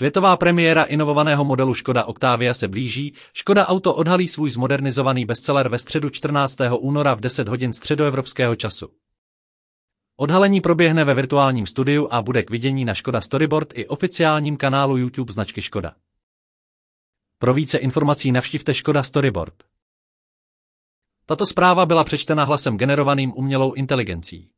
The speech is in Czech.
Světová premiéra inovovaného modelu Škoda Octavia se blíží, Škoda Auto odhalí svůj zmodernizovaný bestseller ve středu 14. února v 10 hodin středoevropského času. Odhalení proběhne ve virtuálním studiu a bude k vidění na Škoda Storyboard i oficiálním kanálu YouTube značky Škoda. Pro více informací navštivte Škoda Storyboard. Tato zpráva byla přečtena hlasem generovaným umělou inteligencí.